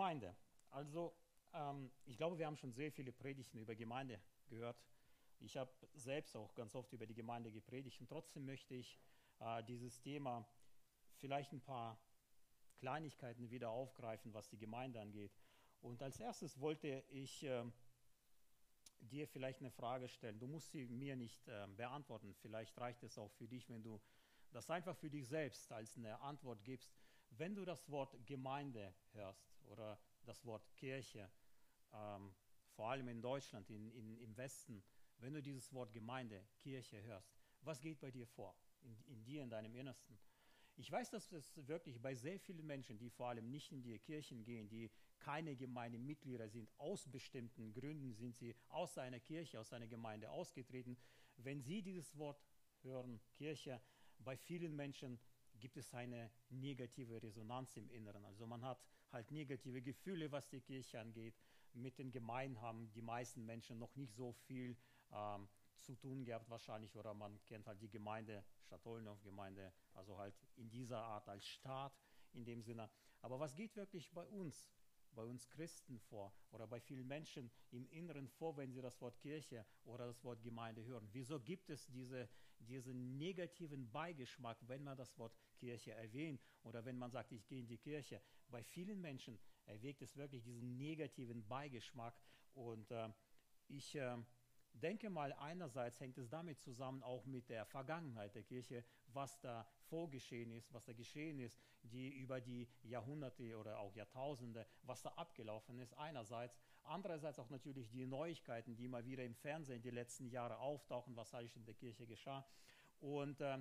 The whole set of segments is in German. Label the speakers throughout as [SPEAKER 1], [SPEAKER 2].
[SPEAKER 1] Gemeinde. Also, ähm, ich glaube, wir haben schon sehr viele Predigten über Gemeinde gehört. Ich habe selbst auch ganz oft über die Gemeinde gepredigt und trotzdem möchte ich äh, dieses Thema vielleicht ein paar Kleinigkeiten wieder aufgreifen, was die Gemeinde angeht. Und als erstes wollte ich äh, dir vielleicht eine Frage stellen. Du musst sie mir nicht äh, beantworten. Vielleicht reicht es auch für dich, wenn du das einfach für dich selbst als eine Antwort gibst. Wenn du das Wort Gemeinde hörst oder das Wort Kirche, ähm, vor allem in Deutschland, in, in, im Westen, wenn du dieses Wort Gemeinde, Kirche hörst, was geht bei dir vor, in, in dir, in deinem Innersten? Ich weiß, dass es wirklich bei sehr vielen Menschen, die vor allem nicht in die Kirchen gehen, die keine Gemeindemitglieder sind, aus bestimmten Gründen sind sie aus einer Kirche, aus einer Gemeinde ausgetreten, wenn sie dieses Wort hören, Kirche, bei vielen Menschen gibt es eine negative Resonanz im Inneren. Also man hat halt negative Gefühle, was die Kirche angeht. Mit den Gemeinden haben die meisten Menschen noch nicht so viel ähm, zu tun gehabt wahrscheinlich oder man kennt halt die Gemeinde, Stadt Ollenhof Gemeinde, also halt in dieser Art als Staat in dem Sinne. Aber was geht wirklich bei uns bei uns Christen vor oder bei vielen Menschen im Inneren vor, wenn sie das Wort Kirche oder das Wort Gemeinde hören? Wieso gibt es diese, diesen negativen Beigeschmack, wenn man das Wort Kirche erwähnt oder wenn man sagt, ich gehe in die Kirche? Bei vielen Menschen erwägt es wirklich diesen negativen Beigeschmack und äh, ich. Äh, denke mal, einerseits hängt es damit zusammen, auch mit der Vergangenheit der Kirche, was da vorgeschehen ist, was da geschehen ist, die über die Jahrhunderte oder auch Jahrtausende, was da abgelaufen ist, einerseits. Andererseits auch natürlich die Neuigkeiten, die immer wieder im Fernsehen die letzten Jahre auftauchen, was eigentlich in der Kirche geschah. Und äh,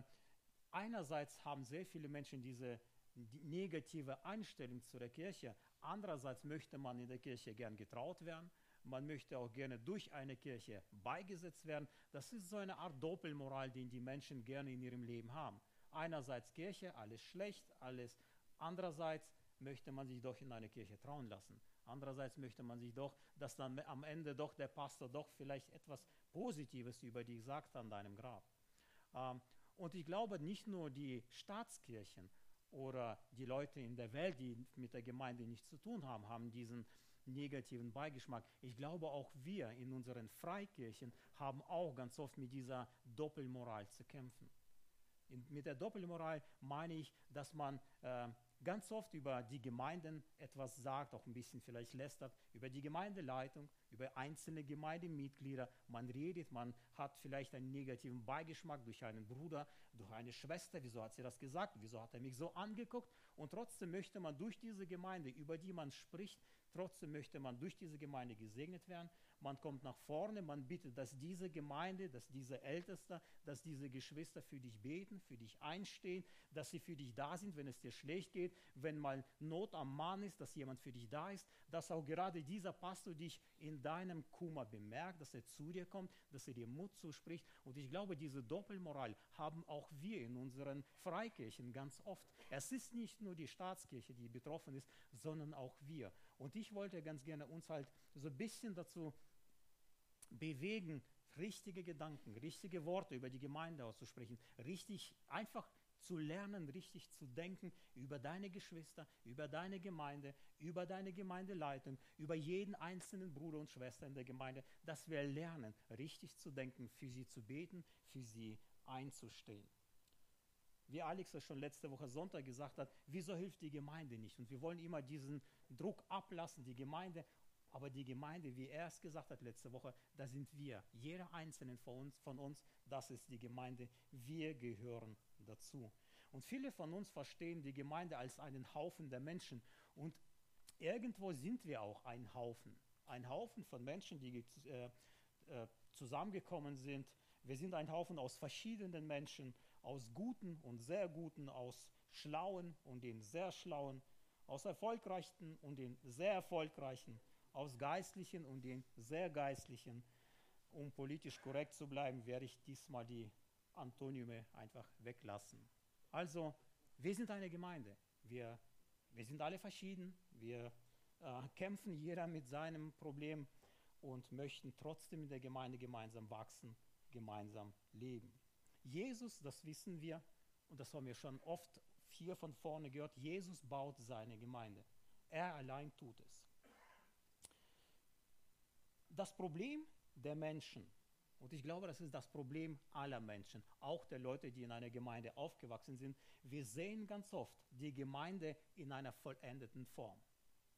[SPEAKER 1] einerseits haben sehr viele Menschen diese die negative Einstellung zu der Kirche. Andererseits möchte man in der Kirche gern getraut werden man möchte auch gerne durch eine Kirche beigesetzt werden. Das ist so eine Art Doppelmoral, die die Menschen gerne in ihrem Leben haben. Einerseits Kirche, alles schlecht, alles. Andererseits möchte man sich doch in eine Kirche trauen lassen. Andererseits möchte man sich doch, dass dann am Ende doch der Pastor doch vielleicht etwas Positives über dich sagt an deinem Grab. Ähm, und ich glaube, nicht nur die Staatskirchen oder die Leute in der Welt, die mit der Gemeinde nichts zu tun haben, haben diesen negativen Beigeschmack. Ich glaube, auch wir in unseren Freikirchen haben auch ganz oft mit dieser Doppelmoral zu kämpfen. In, mit der Doppelmoral meine ich, dass man äh, ganz oft über die Gemeinden etwas sagt, auch ein bisschen vielleicht lästert, über die Gemeindeleitung, über einzelne Gemeindemitglieder. Man redet, man hat vielleicht einen negativen Beigeschmack durch einen Bruder, durch eine Schwester. Wieso hat sie das gesagt? Wieso hat er mich so angeguckt? Und trotzdem möchte man durch diese Gemeinde, über die man spricht, trotzdem möchte man durch diese Gemeinde gesegnet werden. Man kommt nach vorne, man bittet, dass diese Gemeinde, dass diese Älteste, dass diese Geschwister für dich beten, für dich einstehen, dass sie für dich da sind, wenn es dir schlecht geht, wenn mal Not am Mann ist, dass jemand für dich da ist, dass auch gerade dieser Pastor dich in deinem Kummer bemerkt, dass er zu dir kommt, dass er dir Mut zuspricht. Und ich glaube, diese Doppelmoral haben auch wir in unseren Freikirchen ganz oft. Es ist nicht nur die Staatskirche, die betroffen ist, sondern auch wir. Und ich wollte ganz gerne uns halt so ein bisschen dazu bewegen, richtige Gedanken, richtige Worte über die Gemeinde auszusprechen, richtig einfach zu lernen, richtig zu denken über deine Geschwister, über deine Gemeinde, über deine Gemeindeleitung, über jeden einzelnen Bruder und Schwester in der Gemeinde, dass wir lernen, richtig zu denken, für sie zu beten, für sie einzustehen. Wie Alex es schon letzte Woche Sonntag gesagt hat, wieso hilft die Gemeinde nicht? Und wir wollen immer diesen Druck ablassen, die Gemeinde aber die Gemeinde, wie er es gesagt hat letzte Woche, da sind wir. Jeder einzelne von uns, von uns, das ist die Gemeinde. Wir gehören dazu. Und viele von uns verstehen die Gemeinde als einen Haufen der Menschen. Und irgendwo sind wir auch ein Haufen. Ein Haufen von Menschen, die äh, äh, zusammengekommen sind. Wir sind ein Haufen aus verschiedenen Menschen, aus guten und sehr guten, aus schlauen und den sehr schlauen, aus erfolgreichen und den sehr erfolgreichen aus Geistlichen und den sehr Geistlichen. Um politisch korrekt zu bleiben, werde ich diesmal die Antonyme einfach weglassen. Also, wir sind eine Gemeinde. Wir, wir sind alle verschieden. Wir äh, kämpfen jeder mit seinem Problem und möchten trotzdem in der Gemeinde gemeinsam wachsen, gemeinsam leben. Jesus, das wissen wir und das haben wir schon oft hier von vorne gehört, Jesus baut seine Gemeinde. Er allein tut es. Das Problem der Menschen, und ich glaube, das ist das Problem aller Menschen, auch der Leute, die in einer Gemeinde aufgewachsen sind, wir sehen ganz oft die Gemeinde in einer vollendeten Form,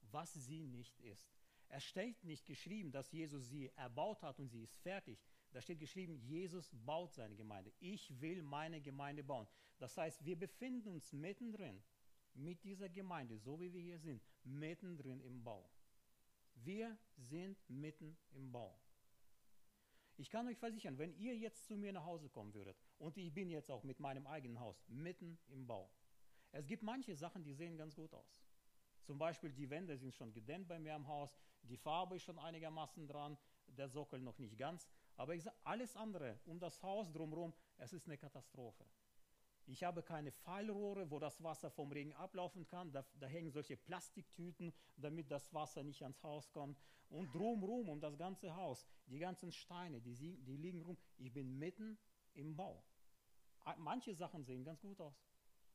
[SPEAKER 1] was sie nicht ist. Es steht nicht geschrieben, dass Jesus sie erbaut hat und sie ist fertig. Da steht geschrieben, Jesus baut seine Gemeinde. Ich will meine Gemeinde bauen. Das heißt, wir befinden uns mittendrin mit dieser Gemeinde, so wie wir hier sind, mittendrin im Bau. Wir sind mitten im Bau. Ich kann euch versichern, wenn ihr jetzt zu mir nach Hause kommen würdet, und ich bin jetzt auch mit meinem eigenen Haus mitten im Bau, es gibt manche Sachen, die sehen ganz gut aus. Zum Beispiel die Wände sind schon gedämmt bei mir am Haus, die Farbe ist schon einigermaßen dran, der Sockel noch nicht ganz. Aber ich sage, alles andere um das Haus drumherum, es ist eine Katastrophe. Ich habe keine Fallrohre, wo das Wasser vom Regen ablaufen kann. Da, da, hängen solche Plastiktüten, damit das Wasser nicht ans Haus kommt. Und drumherum, um das ganze Haus, die ganzen Steine, die, die liegen rum. Ich bin mitten im Bau. Manche Sachen sehen ganz gut aus.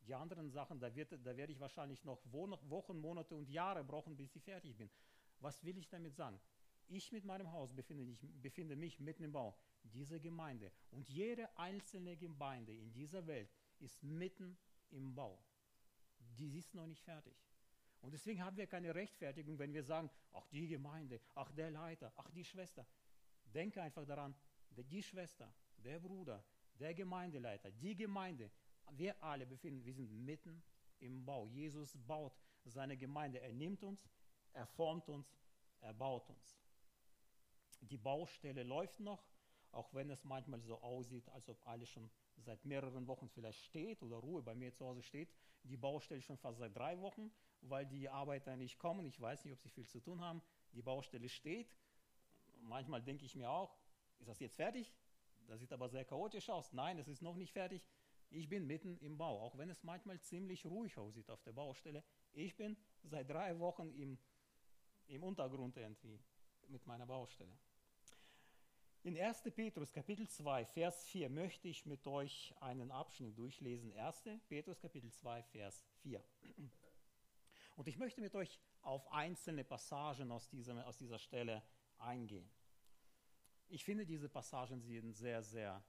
[SPEAKER 1] Die anderen Sachen, da, wird, da werde ich wahrscheinlich noch Wochen, Monate und Jahre brauchen, bis ich fertig bin. Was will ich damit sagen? Ich mit meinem Haus befinde, ich, befinde mich mitten im Bau. Diese Gemeinde und jede einzelne Gemeinde in dieser Welt ist mitten im Bau. Die ist noch nicht fertig. Und deswegen haben wir keine Rechtfertigung, wenn wir sagen, ach die Gemeinde, ach der Leiter, ach die Schwester. Denke einfach daran, die Schwester, der Bruder, der Gemeindeleiter, die Gemeinde, wir alle befinden, wir sind mitten im Bau. Jesus baut seine Gemeinde. Er nimmt uns, er formt uns, er baut uns. Die Baustelle läuft noch, auch wenn es manchmal so aussieht, als ob alles schon seit mehreren Wochen vielleicht steht oder Ruhe bei mir zu Hause steht. Die Baustelle schon fast seit drei Wochen, weil die Arbeiter nicht kommen. Ich weiß nicht, ob sie viel zu tun haben. Die Baustelle steht. Manchmal denke ich mir auch, ist das jetzt fertig? Das sieht aber sehr chaotisch aus. Nein, es ist noch nicht fertig. Ich bin mitten im Bau, auch wenn es manchmal ziemlich ruhig aussieht auf der Baustelle. Ich bin seit drei Wochen im, im Untergrund irgendwie mit meiner Baustelle. In 1. Petrus Kapitel 2, Vers 4 möchte ich mit euch einen Abschnitt durchlesen. 1. Petrus Kapitel 2, Vers 4. Und ich möchte mit euch auf einzelne Passagen aus, diesem, aus dieser Stelle eingehen. Ich finde, diese Passagen sind sehr, sehr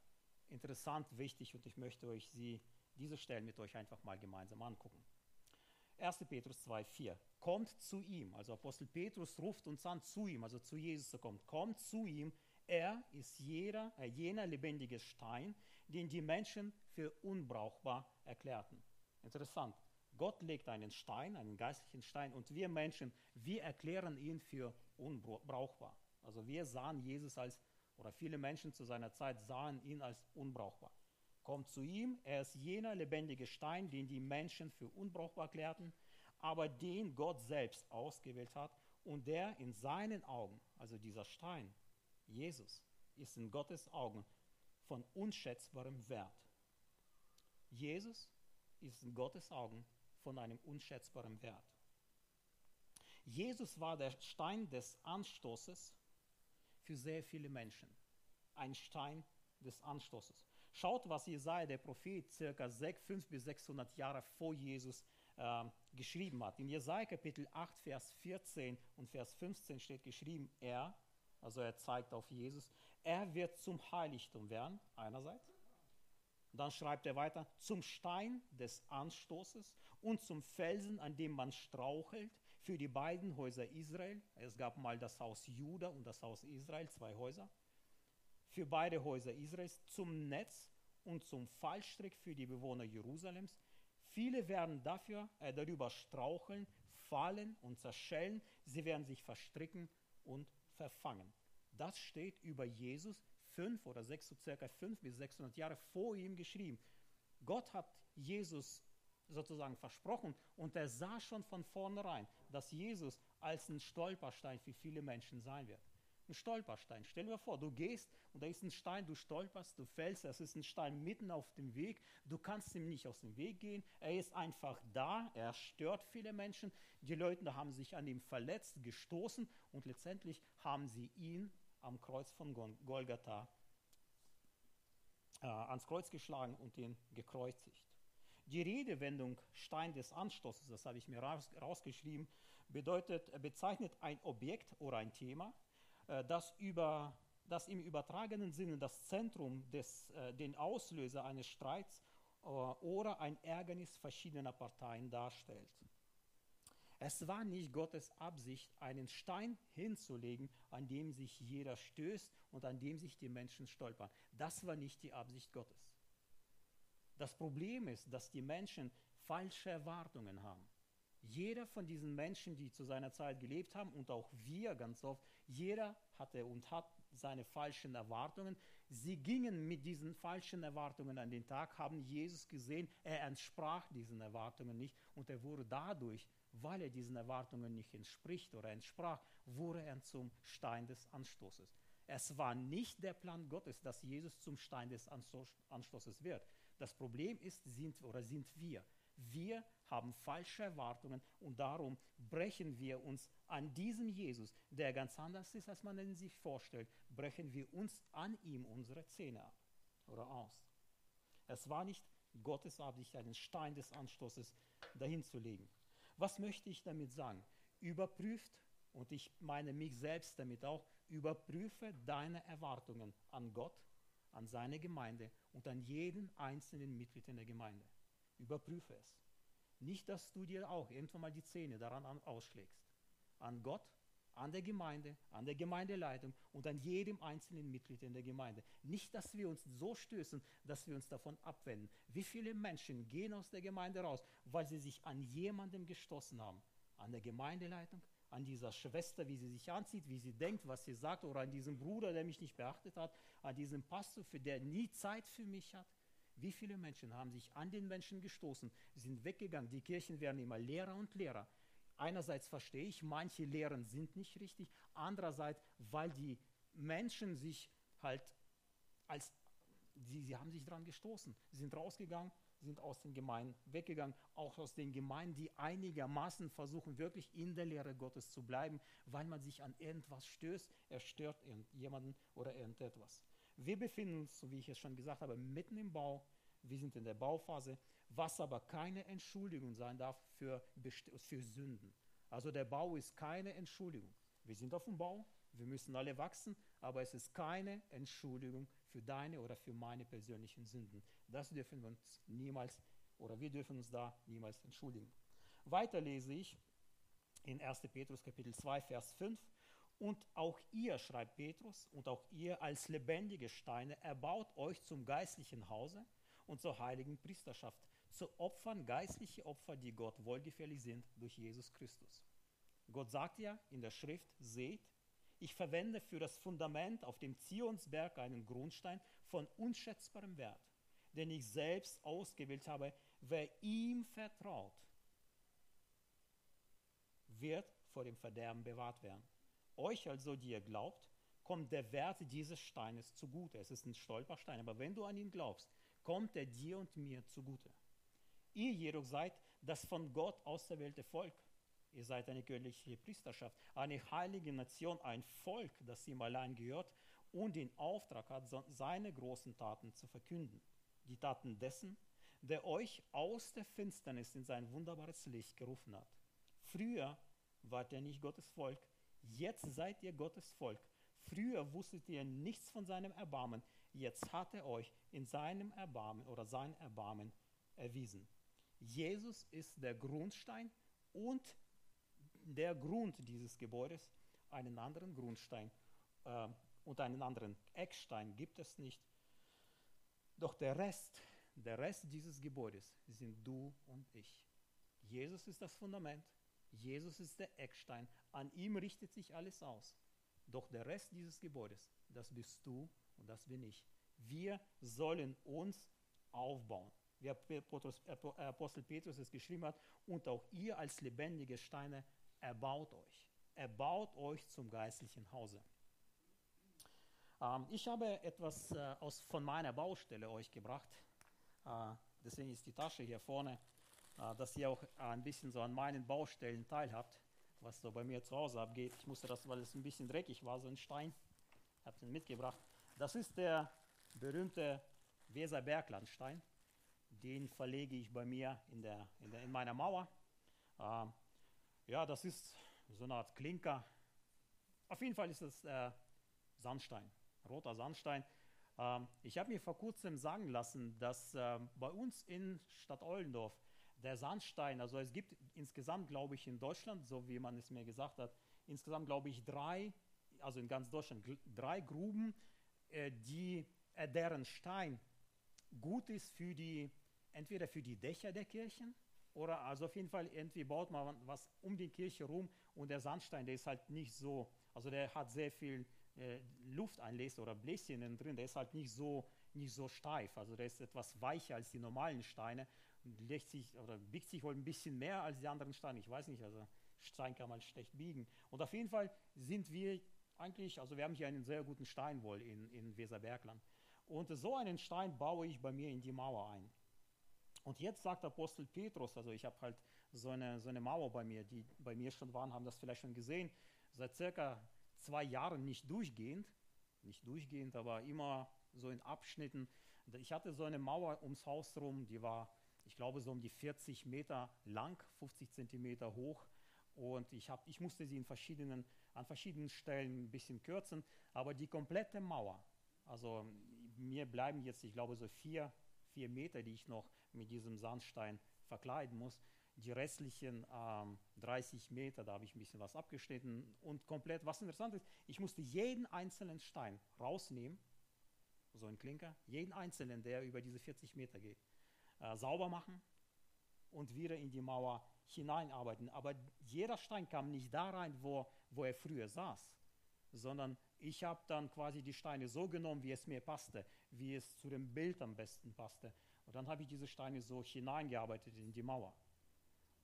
[SPEAKER 1] interessant, wichtig und ich möchte euch sie, diese Stellen mit euch einfach mal gemeinsam angucken. 1. Petrus 2, 4. Kommt zu ihm. Also Apostel Petrus ruft uns an, zu ihm, also zu Jesus zu kommen. Kommt zu ihm, er ist jeder, äh, jener lebendige Stein, den die Menschen für unbrauchbar erklärten. Interessant. Gott legt einen Stein, einen geistlichen Stein, und wir Menschen, wir erklären ihn für unbrauchbar. Also wir sahen Jesus als, oder viele Menschen zu seiner Zeit sahen ihn als unbrauchbar. Kommt zu ihm, er ist jener lebendige Stein, den die Menschen für unbrauchbar erklärten, aber den Gott selbst ausgewählt hat und der in seinen Augen, also dieser Stein, Jesus ist in Gottes Augen von unschätzbarem Wert. Jesus ist in Gottes Augen von einem unschätzbaren Wert. Jesus war der Stein des Anstoßes für sehr viele Menschen. Ein Stein des Anstoßes. Schaut, was Jesaja, der Prophet, circa 5 bis 600 Jahre vor Jesus äh, geschrieben hat. In Jesaja Kapitel 8, Vers 14 und Vers 15 steht geschrieben, er, also er zeigt auf Jesus, er wird zum Heiligtum werden, einerseits. Dann schreibt er weiter, zum Stein des Anstoßes und zum Felsen, an dem man strauchelt, für die beiden Häuser Israel. Es gab mal das Haus Juda und das Haus Israel, zwei Häuser. Für beide Häuser Israels zum Netz und zum Fallstrick für die Bewohner Jerusalems. Viele werden dafür, äh, darüber straucheln, fallen und zerschellen. Sie werden sich verstricken und verfangen. Das steht über Jesus fünf oder sechs, so circa fünf bis 600 Jahre vor ihm geschrieben. Gott hat Jesus sozusagen versprochen und er sah schon von vornherein, dass Jesus als ein Stolperstein für viele Menschen sein wird. Ein Stolperstein. Stell dir vor, du gehst und da ist ein Stein, du stolperst, du fällst, es ist ein Stein mitten auf dem Weg, du kannst ihm nicht aus dem Weg gehen, er ist einfach da, er stört viele Menschen, die Leute haben sich an ihm verletzt, gestoßen und letztendlich haben sie ihn am Kreuz von Golgatha äh, ans Kreuz geschlagen und ihn gekreuzigt. Die Redewendung Stein des Anstoßes, das habe ich mir raus, rausgeschrieben, bedeutet, bezeichnet ein Objekt oder ein Thema, äh, das, über, das im übertragenen Sinne das Zentrum, des, äh, den Auslöser eines Streits äh, oder ein Ärgernis verschiedener Parteien darstellt. Es war nicht Gottes Absicht, einen Stein hinzulegen, an dem sich jeder stößt und an dem sich die Menschen stolpern. Das war nicht die Absicht Gottes. Das Problem ist, dass die Menschen falsche Erwartungen haben. Jeder von diesen Menschen, die zu seiner Zeit gelebt haben und auch wir ganz oft, jeder hatte und hat seine falschen Erwartungen. Sie gingen mit diesen falschen Erwartungen an den Tag, haben Jesus gesehen, er entsprach diesen Erwartungen nicht und er wurde dadurch weil er diesen Erwartungen nicht entspricht oder entsprach, wurde er zum Stein des Anstoßes. Es war nicht der Plan Gottes, dass Jesus zum Stein des Anstoßes wird. Das Problem ist, sind oder sind wir. Wir haben falsche Erwartungen und darum brechen wir uns an diesem Jesus, der ganz anders ist, als man ihn sich vorstellt, brechen wir uns an ihm unsere Zähne ab oder aus. Es war nicht Gottes Absicht, einen Stein des Anstoßes dahin zu legen. Was möchte ich damit sagen? Überprüft, und ich meine mich selbst damit auch, überprüfe deine Erwartungen an Gott, an seine Gemeinde und an jeden einzelnen Mitglied in der Gemeinde. Überprüfe es. Nicht, dass du dir auch irgendwann mal die Zähne daran ausschlägst. An Gott, an der Gemeinde, an der Gemeindeleitung und an jedem einzelnen Mitglied in der Gemeinde. Nicht, dass wir uns so stößen, dass wir uns davon abwenden. Wie viele Menschen gehen aus der Gemeinde raus, weil sie sich an jemandem gestoßen haben? An der Gemeindeleitung, an dieser Schwester, wie sie sich anzieht, wie sie denkt, was sie sagt, oder an diesem Bruder, der mich nicht beachtet hat, an diesem Pastor, für der nie Zeit für mich hat. Wie viele Menschen haben sich an den Menschen gestoßen, sind weggegangen. Die Kirchen werden immer leerer und leerer. Einerseits verstehe ich, manche Lehren sind nicht richtig. Andererseits, weil die Menschen sich halt als, sie, sie haben sich daran gestoßen. Sie sind rausgegangen, sind aus den Gemeinden weggegangen, auch aus den Gemeinden, die einigermaßen versuchen, wirklich in der Lehre Gottes zu bleiben, weil man sich an irgendwas stößt, er stört jemanden oder irgendetwas. Wir befinden uns, so wie ich es schon gesagt habe, mitten im Bau. Wir sind in der Bauphase was aber keine Entschuldigung sein darf für, für Sünden. Also der Bau ist keine Entschuldigung. Wir sind auf dem Bau, wir müssen alle wachsen, aber es ist keine Entschuldigung für deine oder für meine persönlichen Sünden. Das dürfen wir uns niemals oder wir dürfen uns da niemals entschuldigen. Weiter lese ich in 1. Petrus Kapitel 2, Vers 5. Und auch ihr, schreibt Petrus, und auch ihr als lebendige Steine erbaut euch zum geistlichen Hause und zur heiligen Priesterschaft, zu Opfern, geistliche Opfer, die Gott wohlgefällig sind durch Jesus Christus. Gott sagt ja in der Schrift, seht, ich verwende für das Fundament auf dem Zionsberg einen Grundstein von unschätzbarem Wert, den ich selbst ausgewählt habe. Wer ihm vertraut, wird vor dem Verderben bewahrt werden. Euch also, die ihr glaubt, kommt der Wert dieses Steines zugute. Es ist ein Stolperstein, aber wenn du an ihn glaubst, kommt er dir und mir zugute. Ihr jedoch seid das von Gott auserwählte Volk. Ihr seid eine göttliche Priesterschaft, eine heilige Nation, ein Volk, das ihm allein gehört und den Auftrag hat, seine großen Taten zu verkünden. Die Taten dessen, der euch aus der Finsternis in sein wunderbares Licht gerufen hat. Früher wart ihr nicht Gottes Volk, jetzt seid ihr Gottes Volk. Früher wusstet ihr nichts von seinem Erbarmen, jetzt hat er euch in seinem Erbarmen oder sein Erbarmen erwiesen. Jesus ist der Grundstein und der Grund dieses Gebäudes. Einen anderen Grundstein äh, und einen anderen Eckstein gibt es nicht. Doch der Rest, der Rest dieses Gebäudes sind du und ich. Jesus ist das Fundament, Jesus ist der Eckstein, an ihm richtet sich alles aus. Doch der Rest dieses Gebäudes, das bist du und das bin ich. Wir sollen uns aufbauen wie Apostel Petrus es geschrieben hat, und auch ihr als lebendige Steine erbaut euch. Erbaut euch zum geistlichen Hause. Ähm, ich habe etwas äh, aus, von meiner Baustelle euch gebracht. Äh, deswegen ist die Tasche hier vorne, dass ihr auch ein bisschen so an meinen Baustellen teilhabt, was so bei mir zu Hause abgeht. Ich musste das, weil es ein bisschen dreckig war, so ein Stein, habe den mitgebracht. Das ist der berühmte den verlege ich bei mir in, der, in, der, in meiner Mauer. Äh, ja, das ist so eine Art Klinker. Auf jeden Fall ist es äh, Sandstein, roter Sandstein. Ähm, ich habe mir vor kurzem sagen lassen, dass äh, bei uns in Stadt Ollendorf der Sandstein, also es gibt insgesamt, glaube ich, in Deutschland, so wie man es mir gesagt hat, insgesamt, glaube ich, drei, also in ganz Deutschland, drei Gruben, äh, die, äh, deren Stein gut ist für die, entweder für die Dächer der Kirchen oder also auf jeden Fall irgendwie baut man was um die Kirche rum und der Sandstein, der ist halt nicht so, also der hat sehr viel äh, Lufteinlässe oder Bläschen drin, der ist halt nicht so, nicht so steif, also der ist etwas weicher als die normalen Steine legt sich oder biegt sich wohl ein bisschen mehr als die anderen Steine. Ich weiß nicht, also Stein kann man schlecht biegen. Und auf jeden Fall sind wir eigentlich, also wir haben hier einen sehr guten Stein wohl in, in Weserbergland. Und so einen Stein baue ich bei mir in die Mauer ein. Und jetzt sagt Apostel Petrus, also ich habe halt so eine, so eine Mauer bei mir, die bei mir schon waren, haben das vielleicht schon gesehen, seit circa zwei Jahren nicht durchgehend, nicht durchgehend, aber immer so in Abschnitten. Ich hatte so eine Mauer ums Haus rum, die war ich glaube, so um die 40 Meter lang, 50 Zentimeter hoch. Und ich, hab, ich musste sie in verschiedenen, an verschiedenen Stellen ein bisschen kürzen. Aber die komplette Mauer, also mir bleiben jetzt, ich glaube, so vier, vier Meter, die ich noch mit diesem Sandstein verkleiden muss. Die restlichen ähm, 30 Meter, da habe ich ein bisschen was abgeschnitten und komplett, was interessant ist, ich musste jeden einzelnen Stein rausnehmen, so ein Klinker, jeden einzelnen, der über diese 40 Meter geht äh, sauber machen und wieder in die Mauer hineinarbeiten. Aber jeder Stein kam nicht da rein, wo, wo er früher saß, sondern ich habe dann quasi die Steine so genommen, wie es mir passte, wie es zu dem Bild am besten passte. Und dann habe ich diese Steine so hineingearbeitet in die Mauer.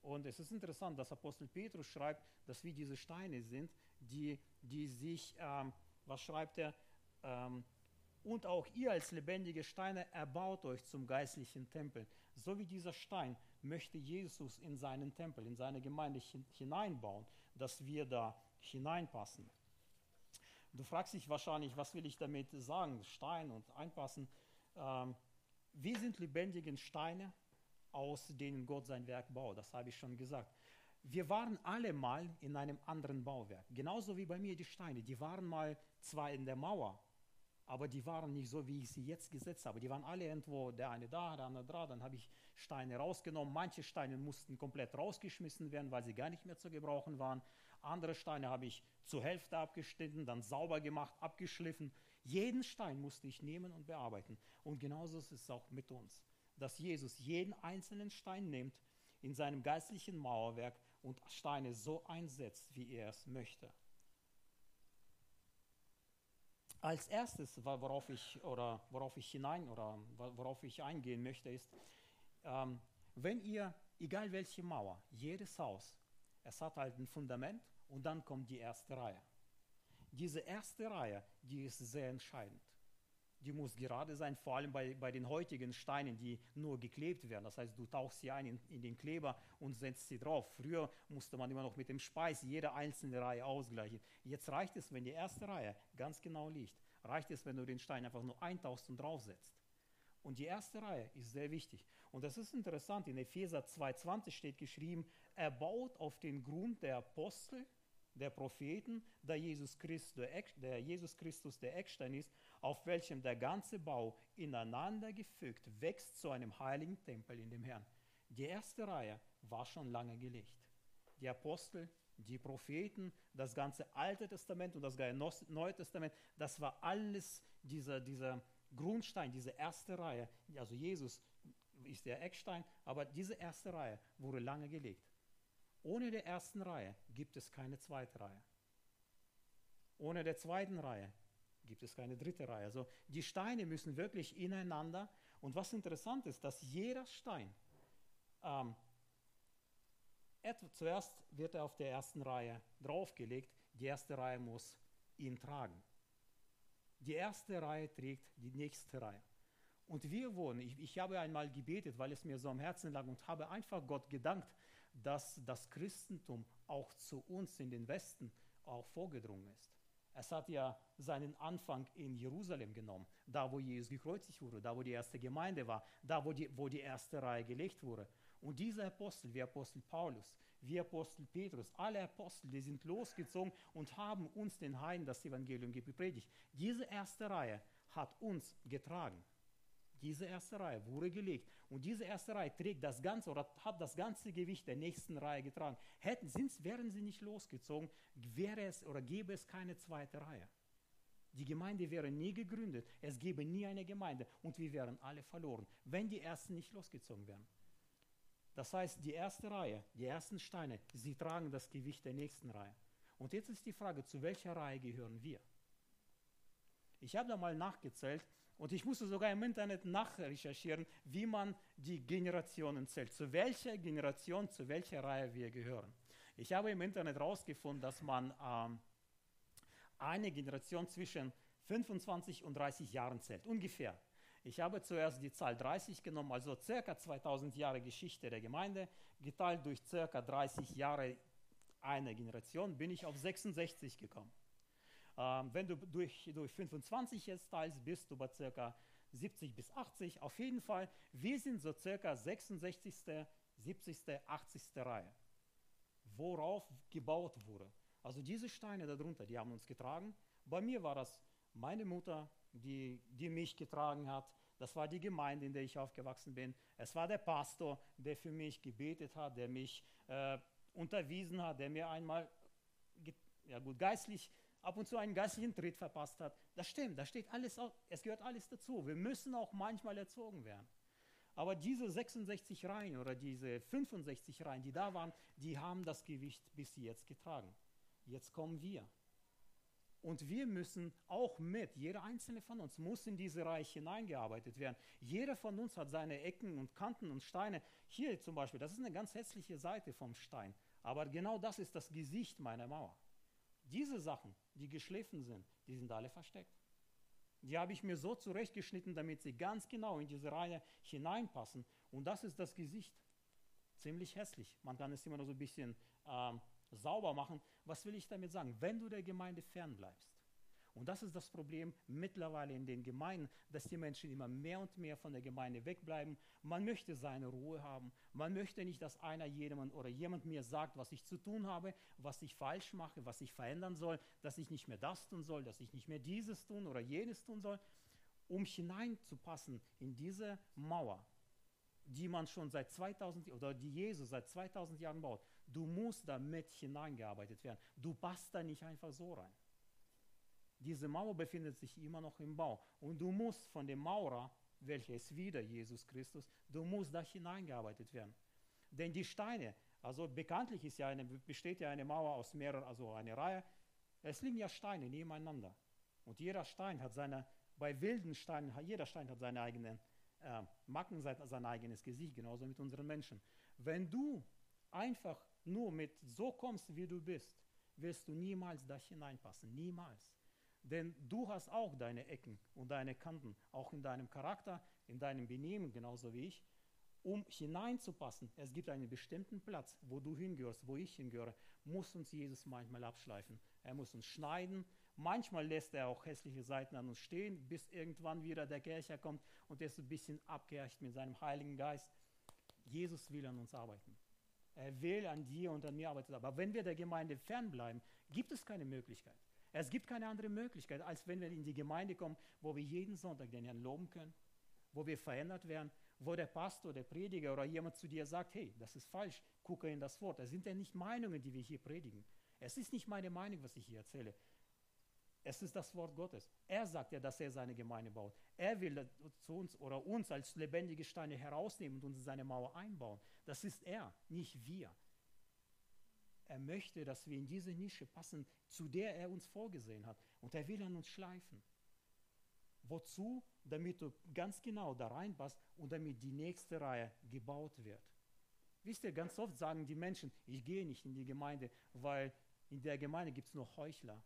[SPEAKER 1] Und es ist interessant, dass Apostel Petrus schreibt, dass wir diese Steine sind, die, die sich, ähm, was schreibt er, ähm, und auch ihr als lebendige Steine erbaut euch zum geistlichen Tempel. So wie dieser Stein möchte Jesus in seinen Tempel, in seine Gemeinde hineinbauen, dass wir da hineinpassen. Du fragst dich wahrscheinlich, was will ich damit sagen, Stein und einpassen. Ähm, wir sind lebendige Steine, aus denen Gott sein Werk baut. Das habe ich schon gesagt. Wir waren alle mal in einem anderen Bauwerk. Genauso wie bei mir die Steine. Die waren mal zwar in der Mauer, aber die waren nicht so, wie ich sie jetzt gesetzt habe. Die waren alle irgendwo, der eine da, der andere da. Dann habe ich Steine rausgenommen. Manche Steine mussten komplett rausgeschmissen werden, weil sie gar nicht mehr zu gebrauchen waren. Andere Steine habe ich zur Hälfte abgeschnitten, dann sauber gemacht, abgeschliffen. Jeden Stein musste ich nehmen und bearbeiten. Und genauso ist es auch mit uns, dass Jesus jeden einzelnen Stein nimmt in seinem geistlichen Mauerwerk und Steine so einsetzt, wie er es möchte. Als erstes, worauf ich, oder worauf ich hinein oder worauf ich eingehen möchte, ist, ähm, wenn ihr, egal welche Mauer, jedes Haus, es hat halt ein Fundament und dann kommt die erste Reihe. Diese erste Reihe, die ist sehr entscheidend die muss gerade sein, vor allem bei, bei den heutigen Steinen, die nur geklebt werden. Das heißt, du tauchst sie ein in, in, den Kleber und setzt sie drauf. Früher musste man immer noch mit dem Speis jede einzelne Reihe ausgleichen. Jetzt reicht es, wenn die erste Reihe ganz genau liegt. Reicht es, wenn du den Stein einfach nur eintauchst und draufsetzt. Und die erste Reihe ist sehr wichtig. Und das ist interessant, in Epheser 2,20 steht geschrieben, er baut auf den Grund der Apostel, der Propheten, Christ, der Jesus Christus der Eckstein ist auf welchem der ganze Bau ineinander gefügt wächst zu einem heiligen Tempel in dem Herrn. Die erste Reihe war schon lange gelegt. Die Apostel, die Propheten, das ganze Alte Testament und das Neue Testament, das war alles dieser, dieser Grundstein, diese erste Reihe. Also Jesus ist der Eckstein, aber diese erste Reihe wurde lange gelegt. Ohne der ersten Reihe gibt es keine zweite Reihe. Ohne der zweiten Reihe gibt es keine dritte Reihe. Also die Steine müssen wirklich ineinander. Und was interessant ist, dass jeder Stein, ähm, zuerst wird er auf der ersten Reihe draufgelegt, die erste Reihe muss ihn tragen. Die erste Reihe trägt die nächste Reihe. Und wir wohnen, ich, ich habe einmal gebetet, weil es mir so am Herzen lag und habe einfach Gott gedankt, dass das Christentum auch zu uns in den Westen auch vorgedrungen ist. Es hat ja seinen Anfang in Jerusalem genommen, da wo Jesus gekreuzigt wurde, da wo die erste Gemeinde war, da wo die, wo die erste Reihe gelegt wurde. Und diese Apostel, wie Apostel Paulus, wie Apostel Petrus, alle Apostel, die sind losgezogen und haben uns den Heiden das Evangelium gepredigt. Diese erste Reihe hat uns getragen. Diese erste Reihe wurde gelegt. Und diese erste Reihe trägt das ganze oder hat das ganze Gewicht der nächsten Reihe getragen. Hätten, sind, wären sie nicht losgezogen, wäre es oder gäbe es keine zweite Reihe. Die Gemeinde wäre nie gegründet, es gäbe nie eine Gemeinde und wir wären alle verloren, wenn die ersten nicht losgezogen wären. Das heißt, die erste Reihe, die ersten Steine, sie tragen das Gewicht der nächsten Reihe. Und jetzt ist die Frage, zu welcher Reihe gehören wir? Ich habe da mal nachgezählt und ich musste sogar im Internet nachrecherchieren, wie man die Generationen zählt, zu welcher Generation, zu welcher Reihe wir gehören. Ich habe im Internet herausgefunden, dass man ähm, eine Generation zwischen 25 und 30 Jahren zählt, ungefähr. Ich habe zuerst die Zahl 30 genommen, also circa 2000 Jahre Geschichte der Gemeinde, geteilt durch circa 30 Jahre einer Generation, bin ich auf 66 gekommen. Ähm, wenn du durch, durch 25 jetzt teilst, bist du bei circa 70 bis 80. Auf jeden Fall, wir sind so circa 66., 70., 80. Reihe, worauf gebaut wurde. Also diese Steine darunter, die haben uns getragen. Bei mir war das meine Mutter, die, die mich getragen hat. Das war die Gemeinde, in der ich aufgewachsen bin. Es war der Pastor, der für mich gebetet hat, der mich äh, unterwiesen hat, der mir einmal ja gut, geistlich ab und zu einen geistlichen Tritt verpasst hat. Das stimmt, da steht alles, es gehört alles dazu. Wir müssen auch manchmal erzogen werden. Aber diese 66 Reihen oder diese 65 Reihen, die da waren, die haben das Gewicht bis jetzt getragen. Jetzt kommen wir. Und wir müssen auch mit, jeder einzelne von uns muss in diese Reich hineingearbeitet werden. Jeder von uns hat seine Ecken und Kanten und Steine. Hier zum Beispiel, das ist eine ganz hässliche Seite vom Stein. Aber genau das ist das Gesicht meiner Mauer. Diese Sachen, die geschliffen sind, die sind alle versteckt. Die habe ich mir so zurechtgeschnitten, damit sie ganz genau in diese Reihe hineinpassen. Und das ist das Gesicht. Ziemlich hässlich. Man kann es immer noch so ein bisschen ähm, sauber machen. Was will ich damit sagen? Wenn du der Gemeinde fernbleibst, und das ist das Problem mittlerweile in den Gemeinden, dass die Menschen immer mehr und mehr von der Gemeinde wegbleiben. Man möchte seine Ruhe haben. Man möchte nicht, dass einer jemand oder jemand mir sagt, was ich zu tun habe, was ich falsch mache, was ich verändern soll, dass ich nicht mehr das tun soll, dass ich nicht mehr dieses tun oder jenes tun soll. Um hineinzupassen in diese Mauer, die man schon seit 2000 oder die Jesus seit 2000 Jahren baut, Du musst damit hineingearbeitet werden. Du passt da nicht einfach so rein. Diese Mauer befindet sich immer noch im Bau. Und du musst von dem Maurer, welcher ist wieder Jesus Christus, du musst da hineingearbeitet werden. Denn die Steine, also bekanntlich ist ja eine, besteht ja eine Mauer aus mehreren, also eine Reihe, es liegen ja Steine nebeneinander. Und jeder Stein hat seine, bei wilden Steinen, jeder Stein hat seine eigenen äh, Macken, sein eigenes Gesicht, genauso mit unseren Menschen. Wenn du einfach nur mit so kommst, wie du bist, wirst du niemals da hineinpassen. Niemals. Denn du hast auch deine Ecken und deine Kanten, auch in deinem Charakter, in deinem Benehmen, genauso wie ich. Um hineinzupassen, es gibt einen bestimmten Platz, wo du hingehörst, wo ich hingehöre, muss uns Jesus manchmal abschleifen. Er muss uns schneiden. Manchmal lässt er auch hässliche Seiten an uns stehen, bis irgendwann wieder der Kircher kommt und er ist ein bisschen abgehärcht mit seinem Heiligen Geist. Jesus will an uns arbeiten. Er will an dir und an mir arbeiten. Aber wenn wir der Gemeinde fernbleiben, gibt es keine Möglichkeit. Es gibt keine andere Möglichkeit, als wenn wir in die Gemeinde kommen, wo wir jeden Sonntag den Herrn loben können, wo wir verändert werden, wo der Pastor, der Prediger oder jemand zu dir sagt, hey, das ist falsch, gucke in das Wort. Das sind ja nicht Meinungen, die wir hier predigen. Es ist nicht meine Meinung, was ich hier erzähle. Es ist das Wort Gottes. Er sagt ja, dass er seine Gemeinde baut. Er will zu uns oder uns als lebendige Steine herausnehmen und uns in seine Mauer einbauen. Das ist er, nicht wir. Er möchte, dass wir in diese Nische passen, zu der er uns vorgesehen hat. Und er will an uns schleifen. Wozu? Damit du ganz genau da reinpasst und damit die nächste Reihe gebaut wird. Wisst ihr, ganz oft sagen die Menschen, ich gehe nicht in die Gemeinde, weil in der Gemeinde gibt es nur Heuchler.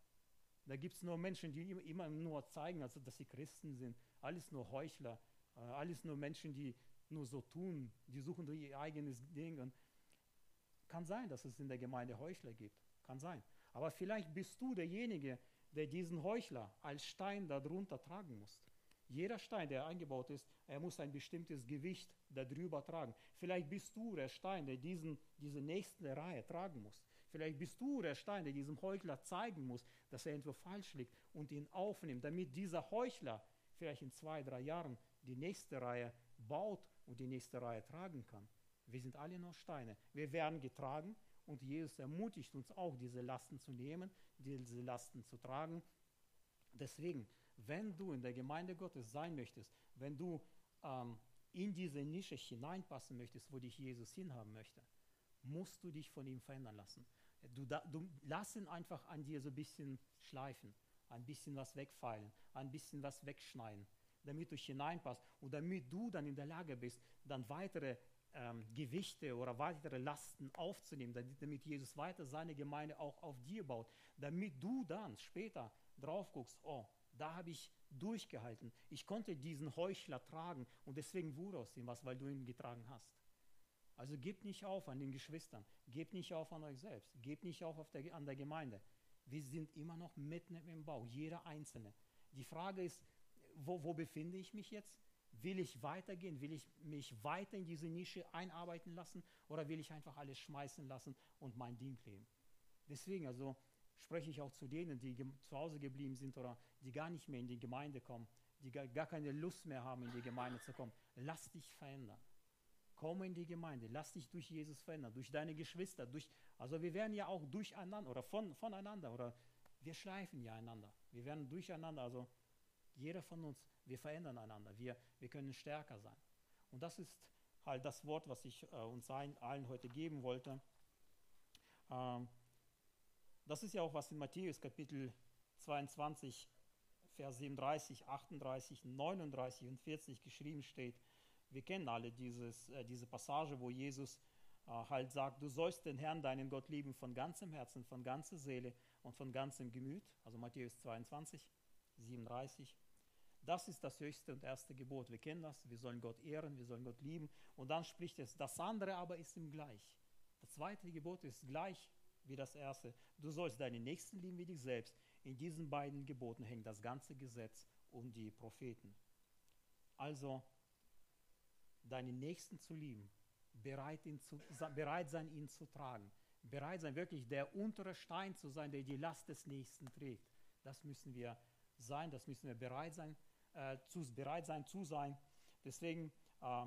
[SPEAKER 1] Da gibt es nur Menschen, die immer nur zeigen, also, dass sie Christen sind. Alles nur Heuchler. Äh, alles nur Menschen, die nur so tun. Die suchen ihr eigenes Ding. Und kann sein, dass es in der Gemeinde Heuchler gibt. Kann sein. Aber vielleicht bist du derjenige, der diesen Heuchler als Stein darunter tragen muss. Jeder Stein, der eingebaut ist, er muss ein bestimmtes Gewicht darüber tragen. Vielleicht bist du der Stein, der diesen, diese nächste Reihe tragen muss. Vielleicht bist du der Stein, der diesem Heuchler zeigen muss, dass er irgendwo falsch liegt und ihn aufnimmt, damit dieser Heuchler vielleicht in zwei, drei Jahren die nächste Reihe baut und die nächste Reihe tragen kann. Wir sind alle nur Steine. Wir werden getragen und Jesus ermutigt uns auch, diese Lasten zu nehmen, diese Lasten zu tragen. Deswegen, wenn du in der Gemeinde Gottes sein möchtest, wenn du ähm, in diese Nische hineinpassen möchtest, wo dich Jesus hinhaben möchte, musst du dich von ihm verändern lassen. Du, da, du lass ihn einfach an dir so ein bisschen schleifen, ein bisschen was wegfeilen, ein bisschen was wegschneiden, damit du hineinpasst und damit du dann in der Lage bist, dann weitere ähm, Gewichte oder weitere Lasten aufzunehmen, damit Jesus weiter seine Gemeinde auch auf dir baut, damit du dann später drauf guckst, oh, da habe ich durchgehalten. Ich konnte diesen Heuchler tragen und deswegen wurde aus ihm was, weil du ihn getragen hast. Also gebt nicht auf an den Geschwistern, gebt nicht auf an euch selbst, gebt nicht auf, auf der, an der Gemeinde. Wir sind immer noch mitten im Bau, jeder Einzelne. Die Frage ist, wo, wo befinde ich mich jetzt? Will ich weitergehen? Will ich mich weiter in diese Nische einarbeiten lassen? Oder will ich einfach alles schmeißen lassen und mein Ding leben? Deswegen, also spreche ich auch zu denen, die zu Hause geblieben sind oder die gar nicht mehr in die Gemeinde kommen, die gar, gar keine Lust mehr haben, in die Gemeinde zu kommen. Lass dich verändern. Komm in die Gemeinde, lass dich durch Jesus verändern, durch deine Geschwister, durch, also wir werden ja auch durcheinander oder von, voneinander oder wir schleifen ja einander. Wir werden durcheinander, also jeder von uns, wir verändern einander, wir, wir können stärker sein. Und das ist halt das Wort, was ich äh, uns allen, allen, heute geben wollte. Ähm, das ist ja auch, was in Matthäus Kapitel 22, Vers 37, 38, 39 und 40 geschrieben steht. Wir kennen alle dieses, äh, diese Passage, wo Jesus äh, halt sagt, du sollst den Herrn, deinen Gott lieben von ganzem Herzen, von ganzer Seele und von ganzem Gemüt. Also Matthäus 22, 37. Das ist das höchste und erste Gebot. Wir kennen das. Wir sollen Gott ehren, wir sollen Gott lieben. Und dann spricht es, das andere aber ist ihm gleich. Das zweite Gebot ist gleich wie das erste. Du sollst deinen Nächsten lieben wie dich selbst. In diesen beiden Geboten hängt das ganze Gesetz und die Propheten. Also deinen Nächsten zu lieben, bereit, ihn zu, bereit sein, ihn zu tragen, bereit sein, wirklich der untere Stein zu sein, der die Last des Nächsten trägt. Das müssen wir sein, das müssen wir bereit sein, äh, zu, bereit sein zu sein. Deswegen äh,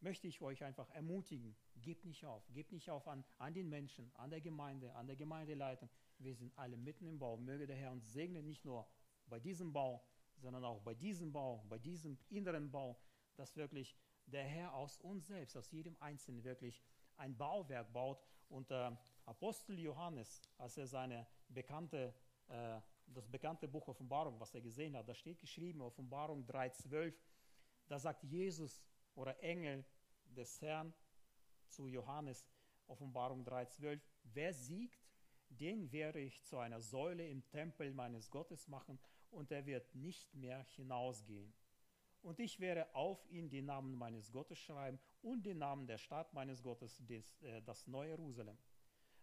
[SPEAKER 1] möchte ich euch einfach ermutigen, gebt nicht auf, gebt nicht auf an, an den Menschen, an der Gemeinde, an der Gemeindeleitung. Wir sind alle mitten im Bau. Möge der Herr uns segnen, nicht nur bei diesem Bau, sondern auch bei diesem Bau, bei diesem inneren Bau, dass wirklich der Herr aus uns selbst, aus jedem Einzelnen wirklich ein Bauwerk baut. Und äh, Apostel Johannes, als er seine bekannte, äh, das bekannte Buch Offenbarung, was er gesehen hat, da steht geschrieben, Offenbarung 3,12, da sagt Jesus oder Engel des Herrn zu Johannes, Offenbarung 3,12, wer siegt, den werde ich zu einer Säule im Tempel meines Gottes machen und er wird nicht mehr hinausgehen. Und ich werde auf ihn den Namen meines Gottes schreiben und den Namen der Stadt meines Gottes, des, äh, das neue Jerusalem,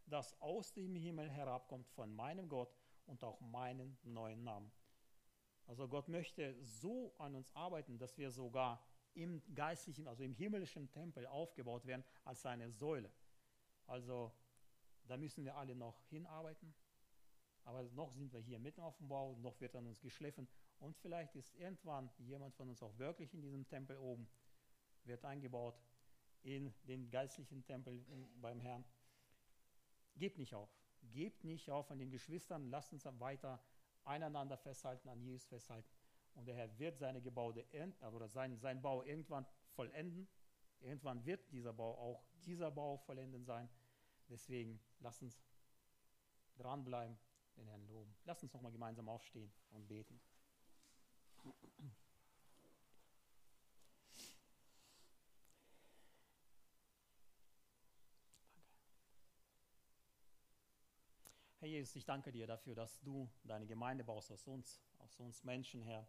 [SPEAKER 1] das aus dem Himmel herabkommt von meinem Gott und auch meinen neuen Namen. Also Gott möchte so an uns arbeiten, dass wir sogar im geistlichen, also im himmlischen Tempel aufgebaut werden als eine Säule. Also da müssen wir alle noch hinarbeiten. Aber noch sind wir hier mitten auf dem Bau, noch wird an uns geschliffen und vielleicht ist irgendwann jemand von uns auch wirklich in diesem Tempel oben, wird eingebaut in den geistlichen Tempel beim Herrn. Gebt nicht auf. Gebt nicht auf an den Geschwistern. Lasst uns weiter einander festhalten, an Jesus festhalten. Und der Herr wird seine Gebäude oder sein, sein Bau irgendwann vollenden. Irgendwann wird dieser Bau auch dieser Bau vollenden sein. Deswegen lasst uns dranbleiben, den Herrn loben. Lasst uns nochmal gemeinsam aufstehen und beten. Herr Jesus, ich danke dir dafür, dass du deine Gemeinde baust aus uns, aus uns Menschen, Herr.